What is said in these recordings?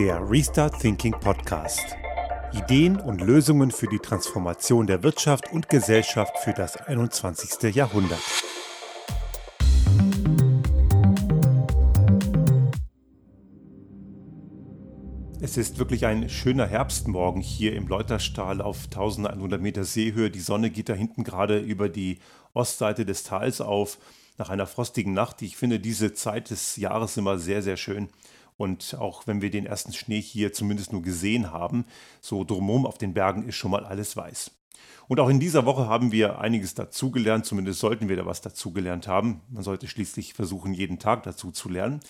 Der Restart Thinking Podcast. Ideen und Lösungen für die Transformation der Wirtschaft und Gesellschaft für das 21. Jahrhundert. Es ist wirklich ein schöner Herbstmorgen hier im Leuterstahl auf 1100 Meter Seehöhe. Die Sonne geht da hinten gerade über die Ostseite des Tals auf nach einer frostigen Nacht. Ich finde diese Zeit des Jahres immer sehr, sehr schön. Und auch wenn wir den ersten Schnee hier zumindest nur gesehen haben, so drumherum auf den Bergen ist schon mal alles weiß. Und auch in dieser Woche haben wir einiges dazugelernt, zumindest sollten wir da was dazugelernt haben. Man sollte schließlich versuchen, jeden Tag dazu zu lernen.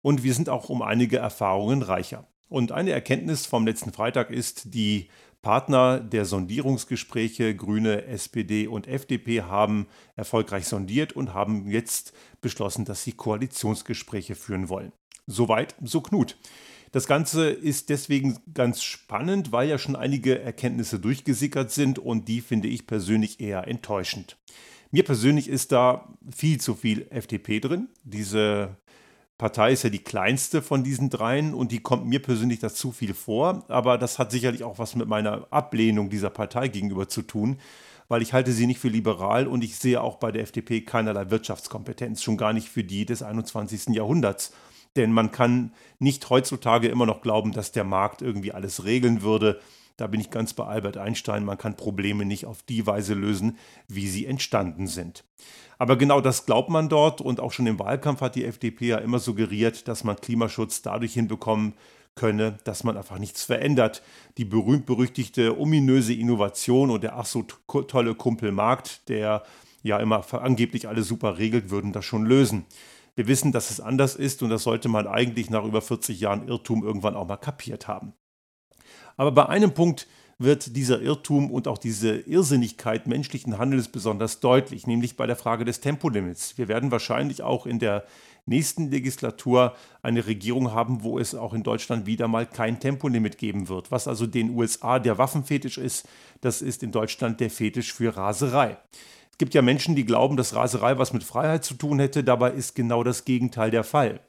Und wir sind auch um einige Erfahrungen reicher. Und eine Erkenntnis vom letzten Freitag ist, die Partner der Sondierungsgespräche, Grüne, SPD und FDP, haben erfolgreich sondiert und haben jetzt beschlossen, dass sie Koalitionsgespräche führen wollen. Soweit, so Knut. Das Ganze ist deswegen ganz spannend, weil ja schon einige Erkenntnisse durchgesickert sind und die finde ich persönlich eher enttäuschend. Mir persönlich ist da viel zu viel FDP drin. Diese Partei ist ja die kleinste von diesen dreien und die kommt mir persönlich dazu viel vor. Aber das hat sicherlich auch was mit meiner Ablehnung dieser Partei gegenüber zu tun, weil ich halte sie nicht für liberal und ich sehe auch bei der FDP keinerlei Wirtschaftskompetenz, schon gar nicht für die des 21. Jahrhunderts. Denn man kann nicht heutzutage immer noch glauben, dass der Markt irgendwie alles regeln würde. Da bin ich ganz bei Albert Einstein. Man kann Probleme nicht auf die Weise lösen, wie sie entstanden sind. Aber genau das glaubt man dort und auch schon im Wahlkampf hat die FDP ja immer suggeriert, dass man Klimaschutz dadurch hinbekommen könne, dass man einfach nichts verändert. Die berühmt-berüchtigte ominöse Innovation und der ach so tolle Kumpel Markt, der ja immer angeblich alles super regelt, würden das schon lösen. Wir wissen, dass es anders ist und das sollte man eigentlich nach über 40 Jahren Irrtum irgendwann auch mal kapiert haben. Aber bei einem Punkt wird dieser Irrtum und auch diese Irrsinnigkeit menschlichen Handels besonders deutlich, nämlich bei der Frage des Tempolimits. Wir werden wahrscheinlich auch in der nächsten Legislatur eine Regierung haben, wo es auch in Deutschland wieder mal kein Tempolimit geben wird. Was also den USA der Waffenfetisch ist, das ist in Deutschland der Fetisch für Raserei. Es gibt ja Menschen, die glauben, dass Raserei was mit Freiheit zu tun hätte, dabei ist genau das Gegenteil der Fall.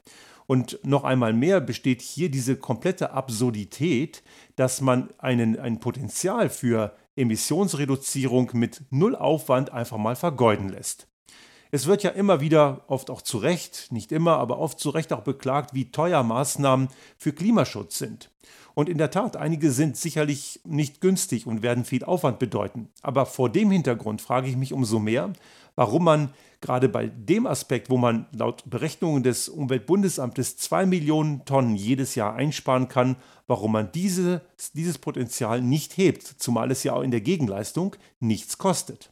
Und noch einmal mehr besteht hier diese komplette Absurdität, dass man einen, ein Potenzial für Emissionsreduzierung mit null Aufwand einfach mal vergeuden lässt. Es wird ja immer wieder, oft auch zu Recht, nicht immer, aber oft zu Recht auch beklagt, wie teuer Maßnahmen für Klimaschutz sind. Und in der Tat, einige sind sicherlich nicht günstig und werden viel Aufwand bedeuten. Aber vor dem Hintergrund frage ich mich umso mehr, warum man gerade bei dem Aspekt, wo man laut Berechnungen des Umweltbundesamtes zwei Millionen Tonnen jedes Jahr einsparen kann, warum man diese, dieses Potenzial nicht hebt, zumal es ja auch in der Gegenleistung nichts kostet.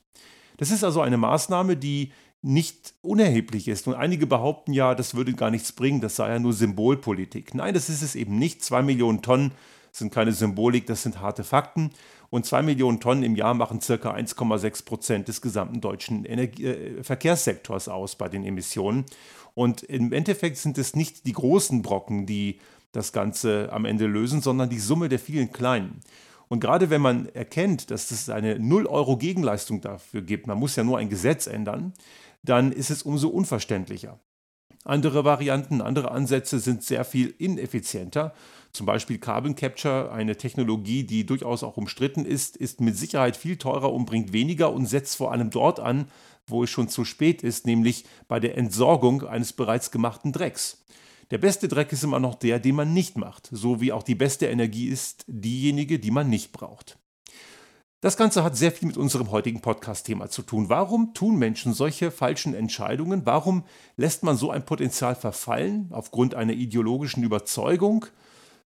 Das ist also eine Maßnahme, die nicht unerheblich ist. Und einige behaupten ja, das würde gar nichts bringen, das sei ja nur Symbolpolitik. Nein, das ist es eben nicht. Zwei Millionen Tonnen sind keine Symbolik, das sind harte Fakten. Und zwei Millionen Tonnen im Jahr machen circa 1,6 Prozent des gesamten deutschen Energie äh, Verkehrssektors aus bei den Emissionen. Und im Endeffekt sind es nicht die großen Brocken, die das Ganze am Ende lösen, sondern die Summe der vielen kleinen. Und gerade wenn man erkennt, dass es eine 0-Euro-Gegenleistung dafür gibt, man muss ja nur ein Gesetz ändern, dann ist es umso unverständlicher. Andere Varianten, andere Ansätze sind sehr viel ineffizienter. Zum Beispiel Carbon Capture, eine Technologie, die durchaus auch umstritten ist, ist mit Sicherheit viel teurer und bringt weniger und setzt vor allem dort an, wo es schon zu spät ist, nämlich bei der Entsorgung eines bereits gemachten Drecks. Der beste Dreck ist immer noch der, den man nicht macht, so wie auch die beste Energie ist diejenige, die man nicht braucht. Das Ganze hat sehr viel mit unserem heutigen Podcast-Thema zu tun. Warum tun Menschen solche falschen Entscheidungen? Warum lässt man so ein Potenzial verfallen aufgrund einer ideologischen Überzeugung?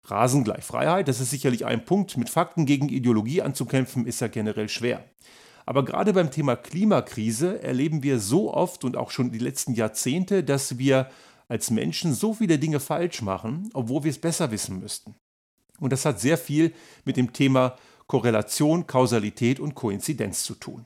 Rasen gleich Freiheit, das ist sicherlich ein Punkt. Mit Fakten gegen Ideologie anzukämpfen, ist ja generell schwer. Aber gerade beim Thema Klimakrise erleben wir so oft und auch schon die letzten Jahrzehnte, dass wir als Menschen so viele Dinge falsch machen, obwohl wir es besser wissen müssten. Und das hat sehr viel mit dem Thema Korrelation, Kausalität und Koinzidenz zu tun.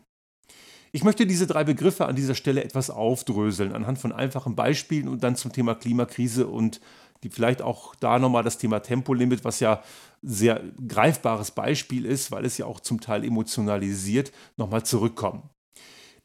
Ich möchte diese drei Begriffe an dieser Stelle etwas aufdröseln, anhand von einfachen Beispielen und dann zum Thema Klimakrise und die vielleicht auch da nochmal das Thema Tempolimit, was ja sehr greifbares Beispiel ist, weil es ja auch zum Teil emotionalisiert, nochmal zurückkommen.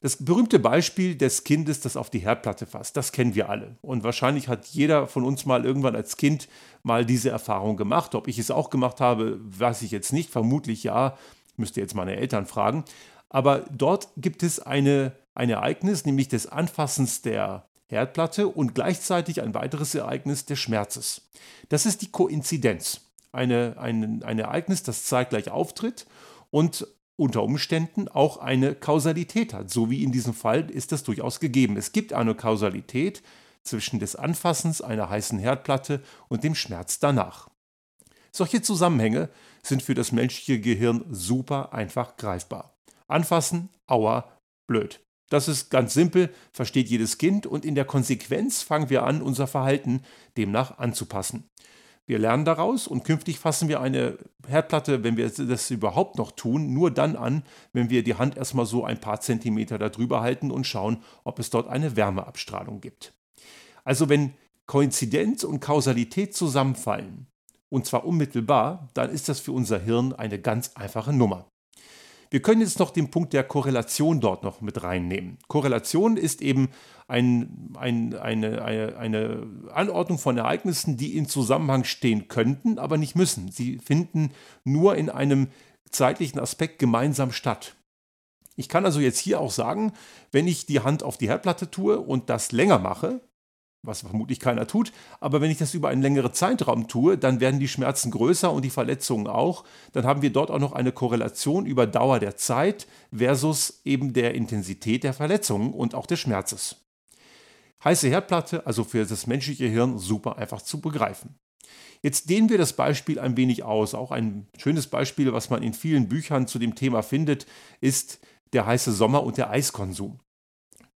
Das berühmte Beispiel des Kindes, das auf die Herdplatte fasst, das kennen wir alle. Und wahrscheinlich hat jeder von uns mal irgendwann als Kind mal diese Erfahrung gemacht. Ob ich es auch gemacht habe, weiß ich jetzt nicht. Vermutlich ja. Müsste jetzt meine Eltern fragen. Aber dort gibt es eine, ein Ereignis, nämlich des Anfassens der Herdplatte und gleichzeitig ein weiteres Ereignis des Schmerzes. Das ist die Koinzidenz. Eine, ein, ein Ereignis, das zeitgleich auftritt und unter Umständen auch eine Kausalität hat. So wie in diesem Fall ist das durchaus gegeben. Es gibt eine Kausalität zwischen des Anfassens einer heißen Herdplatte und dem Schmerz danach. Solche Zusammenhänge sind für das menschliche Gehirn super einfach greifbar. Anfassen, aua, blöd. Das ist ganz simpel, versteht jedes Kind und in der Konsequenz fangen wir an, unser Verhalten demnach anzupassen. Wir lernen daraus und künftig fassen wir eine Herdplatte, wenn wir das überhaupt noch tun, nur dann an, wenn wir die Hand erstmal so ein paar Zentimeter darüber halten und schauen, ob es dort eine Wärmeabstrahlung gibt. Also wenn Koinzidenz und Kausalität zusammenfallen, und zwar unmittelbar, dann ist das für unser Hirn eine ganz einfache Nummer. Wir können jetzt noch den Punkt der Korrelation dort noch mit reinnehmen. Korrelation ist eben ein, ein, eine, eine, eine Anordnung von Ereignissen, die in Zusammenhang stehen könnten, aber nicht müssen. Sie finden nur in einem zeitlichen Aspekt gemeinsam statt. Ich kann also jetzt hier auch sagen, wenn ich die Hand auf die Herdplatte tue und das länger mache, was vermutlich keiner tut. Aber wenn ich das über einen längeren Zeitraum tue, dann werden die Schmerzen größer und die Verletzungen auch. Dann haben wir dort auch noch eine Korrelation über Dauer der Zeit versus eben der Intensität der Verletzungen und auch des Schmerzes. Heiße Herdplatte, also für das menschliche Hirn super einfach zu begreifen. Jetzt dehnen wir das Beispiel ein wenig aus. Auch ein schönes Beispiel, was man in vielen Büchern zu dem Thema findet, ist der heiße Sommer und der Eiskonsum.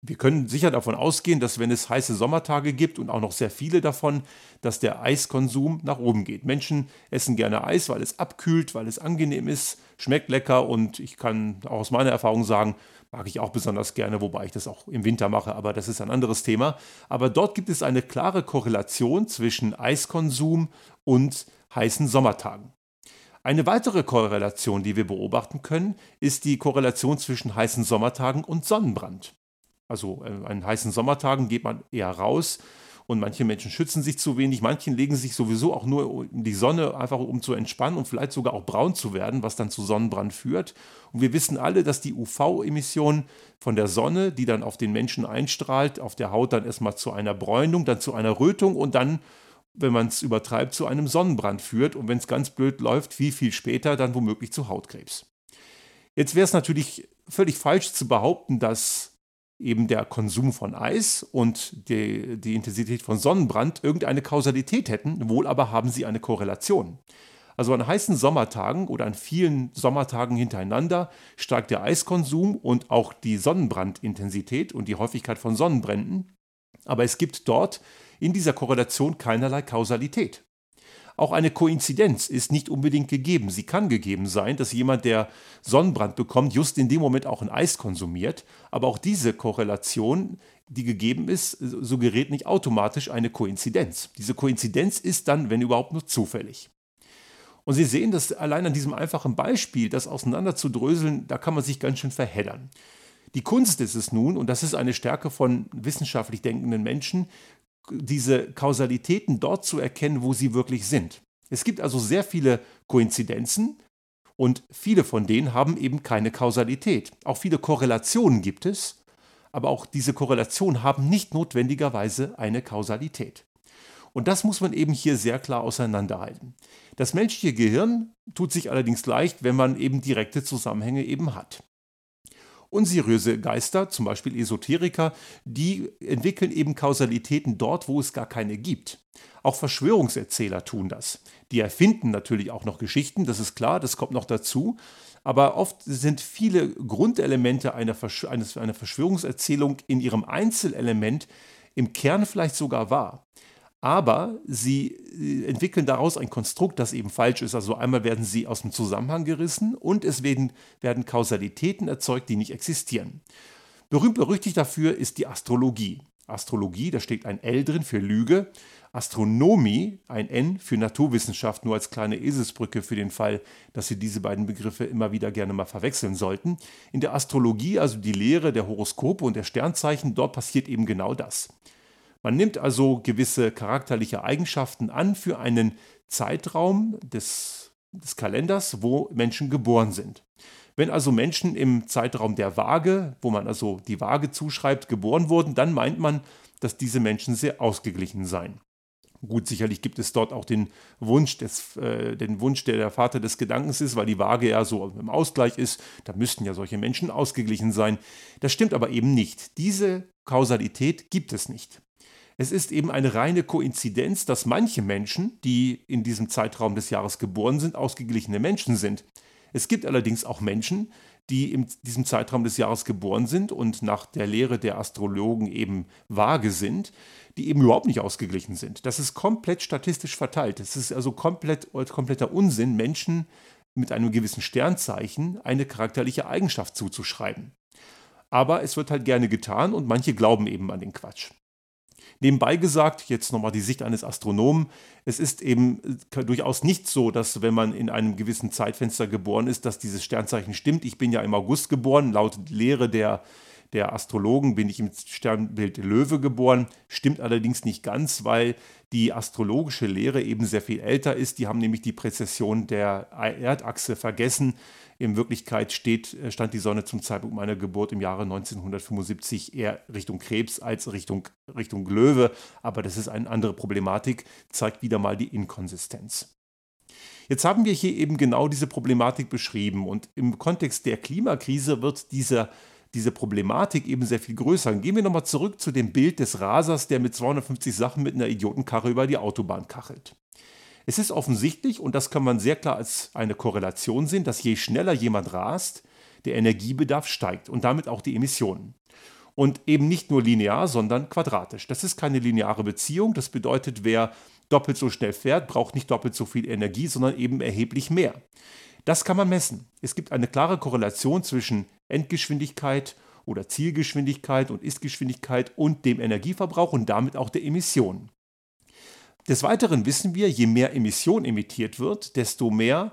Wir können sicher davon ausgehen, dass wenn es heiße Sommertage gibt und auch noch sehr viele davon, dass der Eiskonsum nach oben geht. Menschen essen gerne Eis, weil es abkühlt, weil es angenehm ist, schmeckt lecker und ich kann auch aus meiner Erfahrung sagen, mag ich auch besonders gerne, wobei ich das auch im Winter mache, aber das ist ein anderes Thema. Aber dort gibt es eine klare Korrelation zwischen Eiskonsum und heißen Sommertagen. Eine weitere Korrelation, die wir beobachten können, ist die Korrelation zwischen heißen Sommertagen und Sonnenbrand. Also äh, an heißen Sommertagen geht man eher raus und manche Menschen schützen sich zu wenig, manchen legen sich sowieso auch nur in die Sonne, einfach um zu entspannen und vielleicht sogar auch braun zu werden, was dann zu Sonnenbrand führt. Und wir wissen alle, dass die UV-Emission von der Sonne, die dann auf den Menschen einstrahlt, auf der Haut dann erstmal zu einer Bräunung, dann zu einer Rötung und dann wenn man es übertreibt, zu einem Sonnenbrand führt und wenn es ganz blöd läuft, viel, viel später dann womöglich zu Hautkrebs. Jetzt wäre es natürlich völlig falsch zu behaupten, dass eben der Konsum von Eis und die, die Intensität von Sonnenbrand irgendeine Kausalität hätten, wohl aber haben sie eine Korrelation. Also an heißen Sommertagen oder an vielen Sommertagen hintereinander steigt der Eiskonsum und auch die Sonnenbrandintensität und die Häufigkeit von Sonnenbränden. Aber es gibt dort in dieser Korrelation keinerlei Kausalität. Auch eine Koinzidenz ist nicht unbedingt gegeben. Sie kann gegeben sein, dass jemand, der Sonnenbrand bekommt, just in dem Moment auch ein Eis konsumiert. Aber auch diese Korrelation, die gegeben ist, suggeriert nicht automatisch eine Koinzidenz. Diese Koinzidenz ist dann, wenn überhaupt, nur zufällig. Und Sie sehen, dass allein an diesem einfachen Beispiel, das auseinanderzudröseln, da kann man sich ganz schön verheddern. Die Kunst ist es nun, und das ist eine Stärke von wissenschaftlich denkenden Menschen, diese Kausalitäten dort zu erkennen, wo sie wirklich sind. Es gibt also sehr viele Koinzidenzen und viele von denen haben eben keine Kausalität. Auch viele Korrelationen gibt es, aber auch diese Korrelationen haben nicht notwendigerweise eine Kausalität. Und das muss man eben hier sehr klar auseinanderhalten. Das menschliche Gehirn tut sich allerdings leicht, wenn man eben direkte Zusammenhänge eben hat. Unseriöse Geister, zum Beispiel Esoteriker, die entwickeln eben Kausalitäten dort, wo es gar keine gibt. Auch Verschwörungserzähler tun das. Die erfinden natürlich auch noch Geschichten, das ist klar, das kommt noch dazu. Aber oft sind viele Grundelemente einer, Versch einer Verschwörungserzählung in ihrem Einzelelement im Kern vielleicht sogar wahr aber sie entwickeln daraus ein Konstrukt, das eben falsch ist. Also einmal werden sie aus dem Zusammenhang gerissen und es werden, werden Kausalitäten erzeugt, die nicht existieren. Berühmt berüchtigt dafür ist die Astrologie. Astrologie, da steht ein L drin für Lüge. Astronomie, ein N für Naturwissenschaft, nur als kleine Eselsbrücke für den Fall, dass Sie diese beiden Begriffe immer wieder gerne mal verwechseln sollten. In der Astrologie, also die Lehre der Horoskope und der Sternzeichen, dort passiert eben genau das. Man nimmt also gewisse charakterliche Eigenschaften an für einen Zeitraum des, des Kalenders, wo Menschen geboren sind. Wenn also Menschen im Zeitraum der Waage, wo man also die Waage zuschreibt, geboren wurden, dann meint man, dass diese Menschen sehr ausgeglichen seien. Gut, sicherlich gibt es dort auch den Wunsch, des, äh, den Wunsch, der der Vater des Gedankens ist, weil die Waage ja so im Ausgleich ist. Da müssten ja solche Menschen ausgeglichen sein. Das stimmt aber eben nicht. Diese Kausalität gibt es nicht. Es ist eben eine reine Koinzidenz, dass manche Menschen, die in diesem Zeitraum des Jahres geboren sind, ausgeglichene Menschen sind. Es gibt allerdings auch Menschen, die in diesem Zeitraum des Jahres geboren sind und nach der Lehre der Astrologen eben vage sind, die eben überhaupt nicht ausgeglichen sind. Das ist komplett statistisch verteilt. Es ist also komplett, kompletter Unsinn, Menschen mit einem gewissen Sternzeichen eine charakterliche Eigenschaft zuzuschreiben. Aber es wird halt gerne getan und manche glauben eben an den Quatsch. Nebenbei gesagt, jetzt nochmal die Sicht eines Astronomen, es ist eben äh, durchaus nicht so, dass wenn man in einem gewissen Zeitfenster geboren ist, dass dieses Sternzeichen stimmt. Ich bin ja im August geboren, laut Lehre der, der Astrologen bin ich im Sternbild Löwe geboren, stimmt allerdings nicht ganz, weil die astrologische Lehre eben sehr viel älter ist. Die haben nämlich die Präzession der Erdachse vergessen. In Wirklichkeit steht, äh, stand die Sonne zum Zeitpunkt meiner Geburt im Jahre 1975 eher Richtung Krebs als Richtung, Richtung Löwe. Aber das ist eine andere Problematik, zeigt wieder mal die Inkonsistenz. Jetzt haben wir hier eben genau diese Problematik beschrieben und im Kontext der Klimakrise wird dieser diese Problematik eben sehr viel größer. Gehen wir nochmal zurück zu dem Bild des Rasers, der mit 250 Sachen mit einer Idiotenkarre über die Autobahn kachelt. Es ist offensichtlich, und das kann man sehr klar als eine Korrelation sehen, dass je schneller jemand rast, der Energiebedarf steigt und damit auch die Emissionen. Und eben nicht nur linear, sondern quadratisch. Das ist keine lineare Beziehung. Das bedeutet, wer doppelt so schnell fährt, braucht nicht doppelt so viel Energie, sondern eben erheblich mehr. Das kann man messen. Es gibt eine klare Korrelation zwischen Endgeschwindigkeit oder Zielgeschwindigkeit und Istgeschwindigkeit und dem Energieverbrauch und damit auch der Emissionen. Des Weiteren wissen wir, je mehr Emission emittiert wird, desto mehr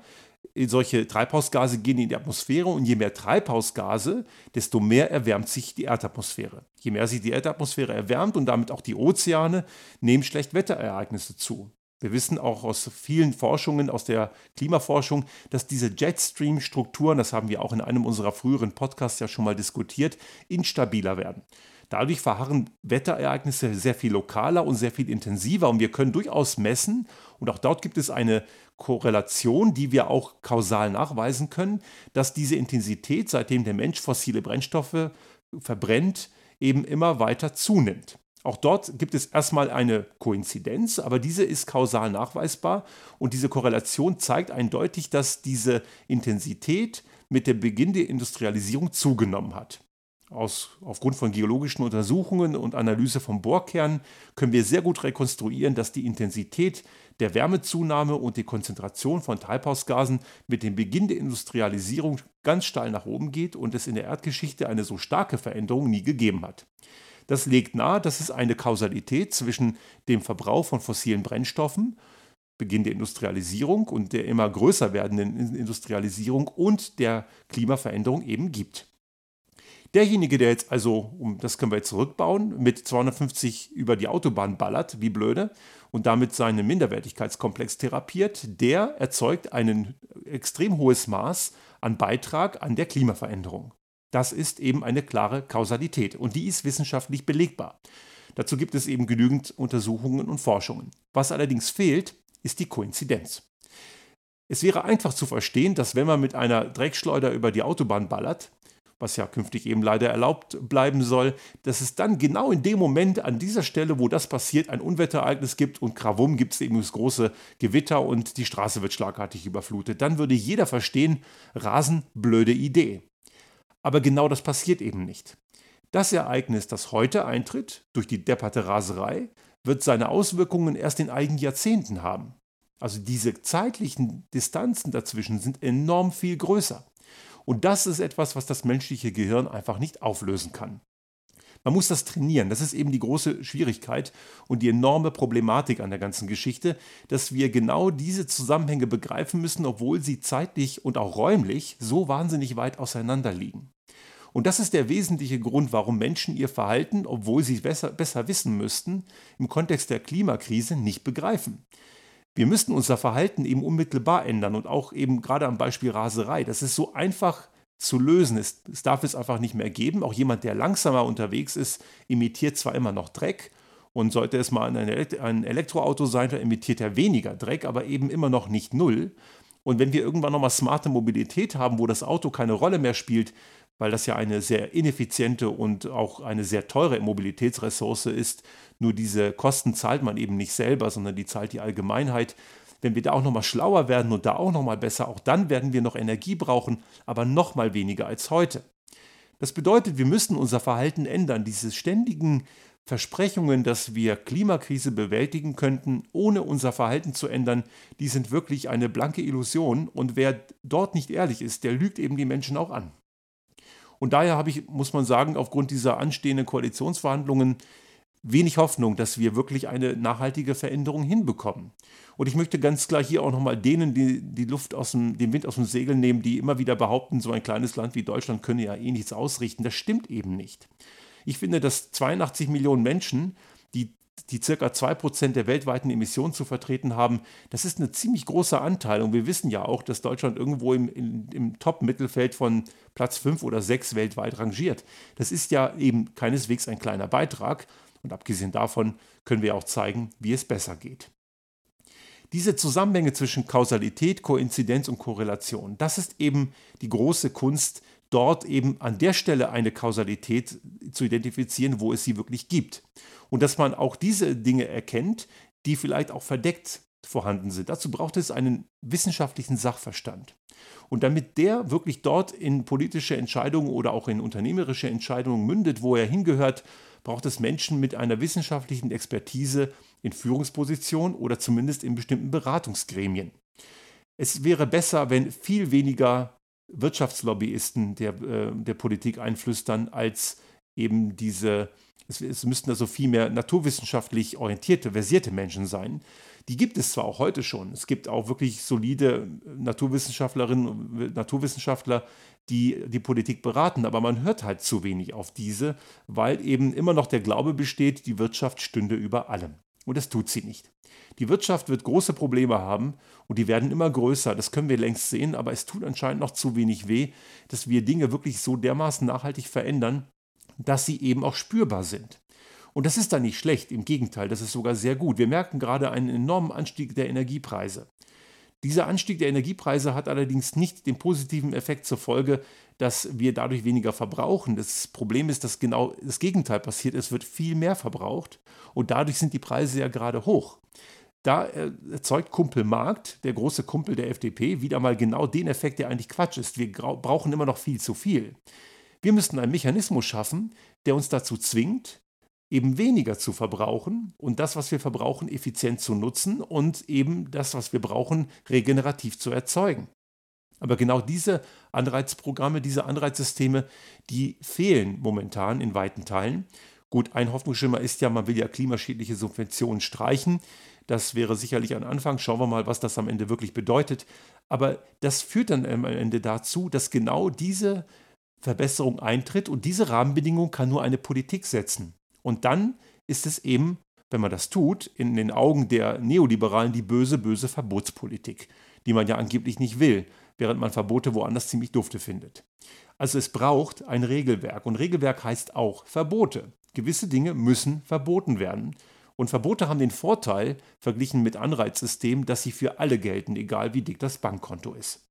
solche Treibhausgase gehen in die Atmosphäre und je mehr Treibhausgase, desto mehr erwärmt sich die Erdatmosphäre. Je mehr sich die Erdatmosphäre erwärmt und damit auch die Ozeane, nehmen Schlechtwetterereignisse zu. Wir wissen auch aus vielen Forschungen, aus der Klimaforschung, dass diese Jetstream-Strukturen, das haben wir auch in einem unserer früheren Podcasts ja schon mal diskutiert, instabiler werden. Dadurch verharren Wetterereignisse sehr viel lokaler und sehr viel intensiver und wir können durchaus messen, und auch dort gibt es eine Korrelation, die wir auch kausal nachweisen können, dass diese Intensität, seitdem der Mensch fossile Brennstoffe verbrennt, eben immer weiter zunimmt. Auch dort gibt es erstmal eine Koinzidenz, aber diese ist kausal nachweisbar und diese Korrelation zeigt eindeutig, dass diese Intensität mit dem Beginn der Industrialisierung zugenommen hat. Aus, aufgrund von geologischen Untersuchungen und Analyse vom Bohrkern können wir sehr gut rekonstruieren, dass die Intensität der Wärmezunahme und die Konzentration von Treibhausgasen mit dem Beginn der Industrialisierung ganz steil nach oben geht und es in der Erdgeschichte eine so starke Veränderung nie gegeben hat. Das legt nahe, dass es eine Kausalität zwischen dem Verbrauch von fossilen Brennstoffen, Beginn der Industrialisierung und der immer größer werdenden Industrialisierung und der Klimaveränderung eben gibt. Derjenige, der jetzt also, um das können wir jetzt zurückbauen, mit 250 über die Autobahn ballert, wie blöde, und damit seinen Minderwertigkeitskomplex therapiert, der erzeugt ein extrem hohes Maß an Beitrag an der Klimaveränderung. Das ist eben eine klare Kausalität und die ist wissenschaftlich belegbar. Dazu gibt es eben genügend Untersuchungen und Forschungen. Was allerdings fehlt, ist die Koinzidenz. Es wäre einfach zu verstehen, dass wenn man mit einer Dreckschleuder über die Autobahn ballert, was ja künftig eben leider erlaubt bleiben soll, dass es dann genau in dem Moment an dieser Stelle, wo das passiert, ein Unwetterereignis gibt und Krawum gibt es eben das große Gewitter und die Straße wird schlagartig überflutet. Dann würde jeder verstehen, Rasen, blöde Idee. Aber genau das passiert eben nicht. Das Ereignis, das heute eintritt, durch die depperte Raserei, wird seine Auswirkungen erst in einigen Jahrzehnten haben. Also diese zeitlichen Distanzen dazwischen sind enorm viel größer. Und das ist etwas, was das menschliche Gehirn einfach nicht auflösen kann. Man muss das trainieren. Das ist eben die große Schwierigkeit und die enorme Problematik an der ganzen Geschichte, dass wir genau diese Zusammenhänge begreifen müssen, obwohl sie zeitlich und auch räumlich so wahnsinnig weit auseinander liegen. Und das ist der wesentliche Grund, warum Menschen ihr Verhalten, obwohl sie besser, besser wissen müssten, im Kontext der Klimakrise nicht begreifen. Wir müssten unser Verhalten eben unmittelbar ändern und auch eben gerade am Beispiel Raserei. Das ist so einfach zu lösen. Es, es darf es einfach nicht mehr geben. Auch jemand, der langsamer unterwegs ist, imitiert zwar immer noch Dreck, und sollte es mal ein Elektroauto sein, dann emittiert er weniger Dreck, aber eben immer noch nicht null. Und wenn wir irgendwann nochmal smarte Mobilität haben, wo das Auto keine Rolle mehr spielt, weil das ja eine sehr ineffiziente und auch eine sehr teure Mobilitätsressource ist, nur diese Kosten zahlt man eben nicht selber, sondern die zahlt die Allgemeinheit, wenn wir da auch nochmal schlauer werden und da auch nochmal besser, auch dann werden wir noch Energie brauchen, aber nochmal weniger als heute. Das bedeutet, wir müssen unser Verhalten ändern. Diese ständigen Versprechungen, dass wir Klimakrise bewältigen könnten, ohne unser Verhalten zu ändern, die sind wirklich eine blanke Illusion. Und wer dort nicht ehrlich ist, der lügt eben die Menschen auch an. Und daher habe ich, muss man sagen, aufgrund dieser anstehenden Koalitionsverhandlungen wenig Hoffnung, dass wir wirklich eine nachhaltige Veränderung hinbekommen. Und ich möchte ganz klar hier auch nochmal denen, die die Luft aus dem, den Wind aus dem Segel nehmen, die immer wieder behaupten, so ein kleines Land wie Deutschland könne ja eh nichts ausrichten. Das stimmt eben nicht. Ich finde, dass 82 Millionen Menschen, die circa 2% der weltweiten Emissionen zu vertreten haben, das ist ein ziemlich großer Anteil. Und wir wissen ja auch, dass Deutschland irgendwo im, im, im Top-Mittelfeld von Platz 5 oder 6 weltweit rangiert. Das ist ja eben keineswegs ein kleiner Beitrag. Und abgesehen davon können wir auch zeigen, wie es besser geht. Diese Zusammenhänge zwischen Kausalität, Koinzidenz und Korrelation, das ist eben die große Kunst, dort eben an der Stelle eine Kausalität zu identifizieren, wo es sie wirklich gibt. Und dass man auch diese Dinge erkennt, die vielleicht auch verdeckt vorhanden sind. Dazu braucht es einen wissenschaftlichen Sachverstand. Und damit der wirklich dort in politische Entscheidungen oder auch in unternehmerische Entscheidungen mündet, wo er hingehört, braucht es Menschen mit einer wissenschaftlichen Expertise in Führungspositionen oder zumindest in bestimmten Beratungsgremien. Es wäre besser, wenn viel weniger Wirtschaftslobbyisten der, äh, der Politik einflüstern, als eben diese, es, es müssten also viel mehr naturwissenschaftlich orientierte, versierte Menschen sein. Die gibt es zwar auch heute schon. Es gibt auch wirklich solide Naturwissenschaftlerinnen und Naturwissenschaftler, die die Politik beraten, aber man hört halt zu wenig auf diese, weil eben immer noch der Glaube besteht, die Wirtschaft stünde über allem. Und das tut sie nicht. Die Wirtschaft wird große Probleme haben und die werden immer größer. Das können wir längst sehen, aber es tut anscheinend noch zu wenig weh, dass wir Dinge wirklich so dermaßen nachhaltig verändern, dass sie eben auch spürbar sind. Und das ist dann nicht schlecht, im Gegenteil, das ist sogar sehr gut. Wir merken gerade einen enormen Anstieg der Energiepreise. Dieser Anstieg der Energiepreise hat allerdings nicht den positiven Effekt zur Folge, dass wir dadurch weniger verbrauchen. Das Problem ist, dass genau das Gegenteil passiert. Es wird viel mehr verbraucht und dadurch sind die Preise ja gerade hoch. Da erzeugt Kumpel Markt, der große Kumpel der FDP, wieder mal genau den Effekt, der eigentlich Quatsch ist. Wir brauchen immer noch viel zu viel. Wir müssten einen Mechanismus schaffen, der uns dazu zwingt, eben weniger zu verbrauchen und das, was wir verbrauchen, effizient zu nutzen und eben das, was wir brauchen, regenerativ zu erzeugen. Aber genau diese Anreizprogramme, diese Anreizsysteme, die fehlen momentan in weiten Teilen. Gut, ein Hoffnungsschimmer ist ja, man will ja klimaschädliche Subventionen streichen. Das wäre sicherlich ein Anfang. Schauen wir mal, was das am Ende wirklich bedeutet. Aber das führt dann am Ende dazu, dass genau diese Verbesserung eintritt und diese Rahmenbedingung kann nur eine Politik setzen. Und dann ist es eben, wenn man das tut, in den Augen der Neoliberalen die böse, böse Verbotspolitik, die man ja angeblich nicht will, während man Verbote woanders ziemlich dufte findet. Also es braucht ein Regelwerk und Regelwerk heißt auch Verbote. Gewisse Dinge müssen verboten werden. Und Verbote haben den Vorteil, verglichen mit Anreizsystemen, dass sie für alle gelten, egal wie dick das Bankkonto ist.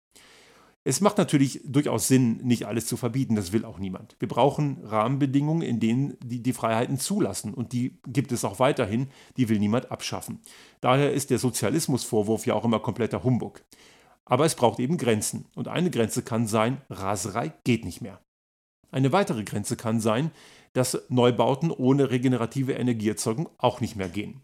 Es macht natürlich durchaus Sinn, nicht alles zu verbieten, das will auch niemand. Wir brauchen Rahmenbedingungen, in denen die die Freiheiten zulassen und die gibt es auch weiterhin, die will niemand abschaffen. Daher ist der Sozialismusvorwurf ja auch immer kompletter Humbug. Aber es braucht eben Grenzen und eine Grenze kann sein, Raserei geht nicht mehr. Eine weitere Grenze kann sein, dass Neubauten ohne regenerative Energieerzeugung auch nicht mehr gehen.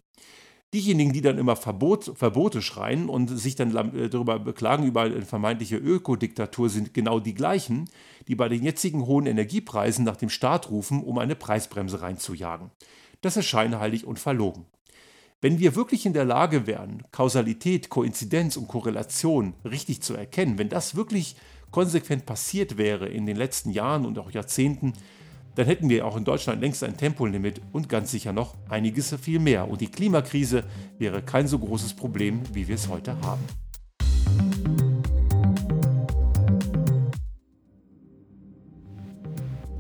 Diejenigen, die dann immer Verbot, Verbote schreien und sich dann äh, darüber beklagen über eine vermeintliche Ökodiktatur, sind genau die gleichen, die bei den jetzigen hohen Energiepreisen nach dem Staat rufen, um eine Preisbremse reinzujagen. Das ist scheinheilig und verlogen. Wenn wir wirklich in der Lage wären, Kausalität, Koinzidenz und Korrelation richtig zu erkennen, wenn das wirklich konsequent passiert wäre in den letzten Jahren und auch Jahrzehnten, dann hätten wir auch in Deutschland längst ein Tempolimit und ganz sicher noch einiges viel mehr. Und die Klimakrise wäre kein so großes Problem, wie wir es heute haben.